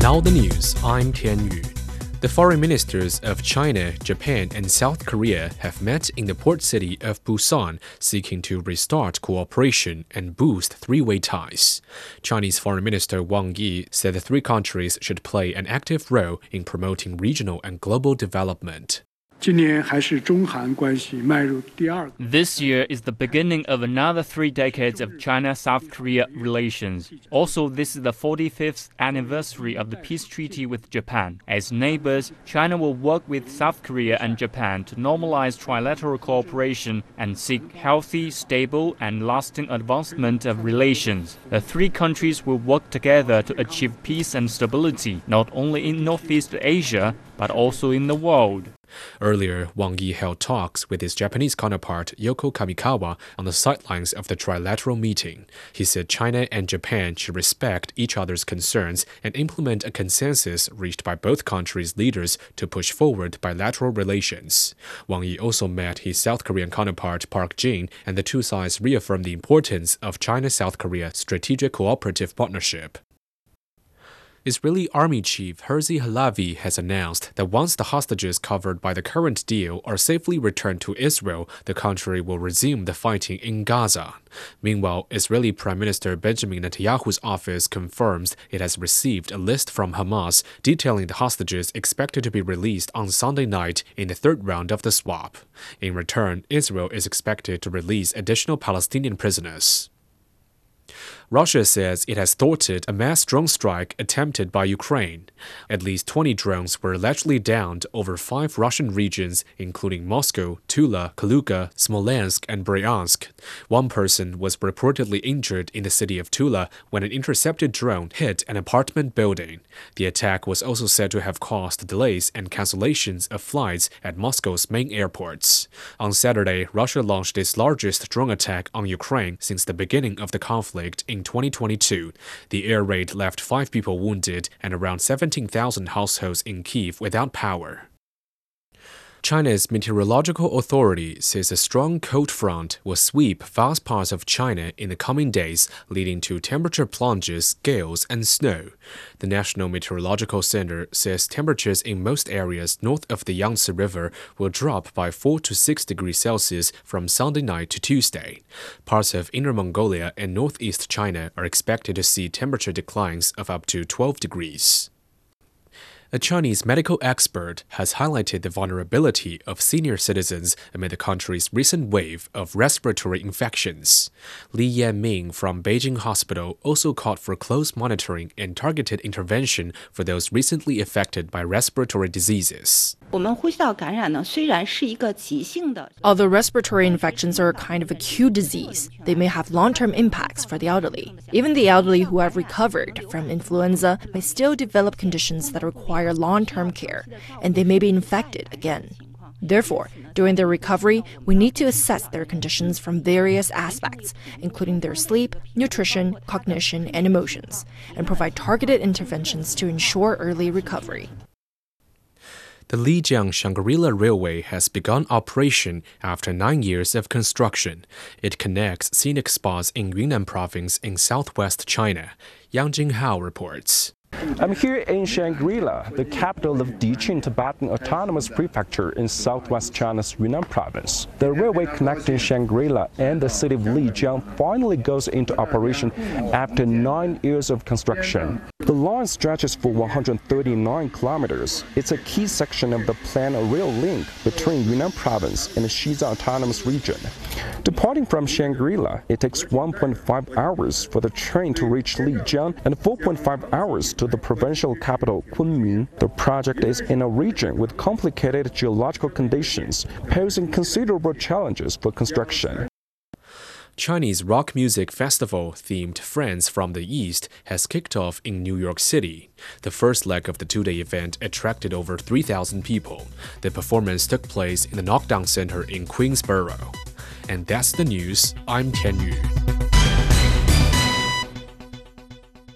Now the news. I'm Tian Yu. The foreign ministers of China, Japan, and South Korea have met in the port city of Busan, seeking to restart cooperation and boost three way ties. Chinese Foreign Minister Wang Yi said the three countries should play an active role in promoting regional and global development. This year is the beginning of another three decades of China South Korea relations. Also, this is the 45th anniversary of the peace treaty with Japan. As neighbors, China will work with South Korea and Japan to normalize trilateral cooperation and seek healthy, stable, and lasting advancement of relations. The three countries will work together to achieve peace and stability, not only in Northeast Asia, but also in the world. Earlier, Wang Yi held talks with his Japanese counterpart Yoko Kamikawa on the sidelines of the trilateral meeting. He said China and Japan should respect each other's concerns and implement a consensus reached by both countries' leaders to push forward bilateral relations. Wang Yi also met his South Korean counterpart Park Jin, and the two sides reaffirmed the importance of China South Korea strategic cooperative partnership. Israeli Army Chief Herzi Halevi has announced that once the hostages covered by the current deal are safely returned to Israel, the country will resume the fighting in Gaza. Meanwhile, Israeli Prime Minister Benjamin Netanyahu's office confirms it has received a list from Hamas detailing the hostages expected to be released on Sunday night in the third round of the swap. In return, Israel is expected to release additional Palestinian prisoners. Russia says it has thwarted a mass drone strike attempted by Ukraine. At least 20 drones were allegedly downed over five Russian regions, including Moscow, Tula, Kaluga, Smolensk, and Bryansk. One person was reportedly injured in the city of Tula when an intercepted drone hit an apartment building. The attack was also said to have caused delays and cancellations of flights at Moscow's main airports. On Saturday, Russia launched its largest drone attack on Ukraine since the beginning of the conflict in in 2022. The air raid left five people wounded and around 17,000 households in Kiev without power. China's meteorological authority says a strong cold front will sweep vast parts of China in the coming days, leading to temperature plunges, gales, and snow. The National Meteorological Center says temperatures in most areas north of the Yangtze River will drop by 4 to 6 degrees Celsius from Sunday night to Tuesday. Parts of Inner Mongolia and northeast China are expected to see temperature declines of up to 12 degrees. A Chinese medical expert has highlighted the vulnerability of senior citizens amid the country's recent wave of respiratory infections. Li Yanming from Beijing Hospital also called for close monitoring and targeted intervention for those recently affected by respiratory diseases. Although respiratory infections are a kind of acute disease, they may have long term impacts for the elderly. Even the elderly who have recovered from influenza may still develop conditions that require long term care, and they may be infected again. Therefore, during their recovery, we need to assess their conditions from various aspects, including their sleep, nutrition, cognition, and emotions, and provide targeted interventions to ensure early recovery. The Lijiang Shangri-La Railway has begun operation after nine years of construction. It connects scenic spots in Yunnan Province in southwest China. Yang Jinghao reports. I'm here in Shangri-La, the capital of Diqing Tibetan Autonomous Prefecture in southwest China's Yunnan province. The railway connecting Shangri-La and the city of Lijiang finally goes into operation after nine years of construction. The line stretches for 139 kilometers. It's a key section of the planned rail link between Yunnan province and the Xizang Autonomous Region. Departing from Shangri-La, it takes 1.5 hours for the train to reach Lijiang and 4.5 hours to the provincial capital Kunming. The project is in a region with complicated geological conditions, posing considerable challenges for construction. Chinese rock music festival themed Friends from the East has kicked off in New York City. The first leg of the two day event attracted over 3,000 people. The performance took place in the Knockdown Center in Queensboro. And that's the news. I'm Tian Yu.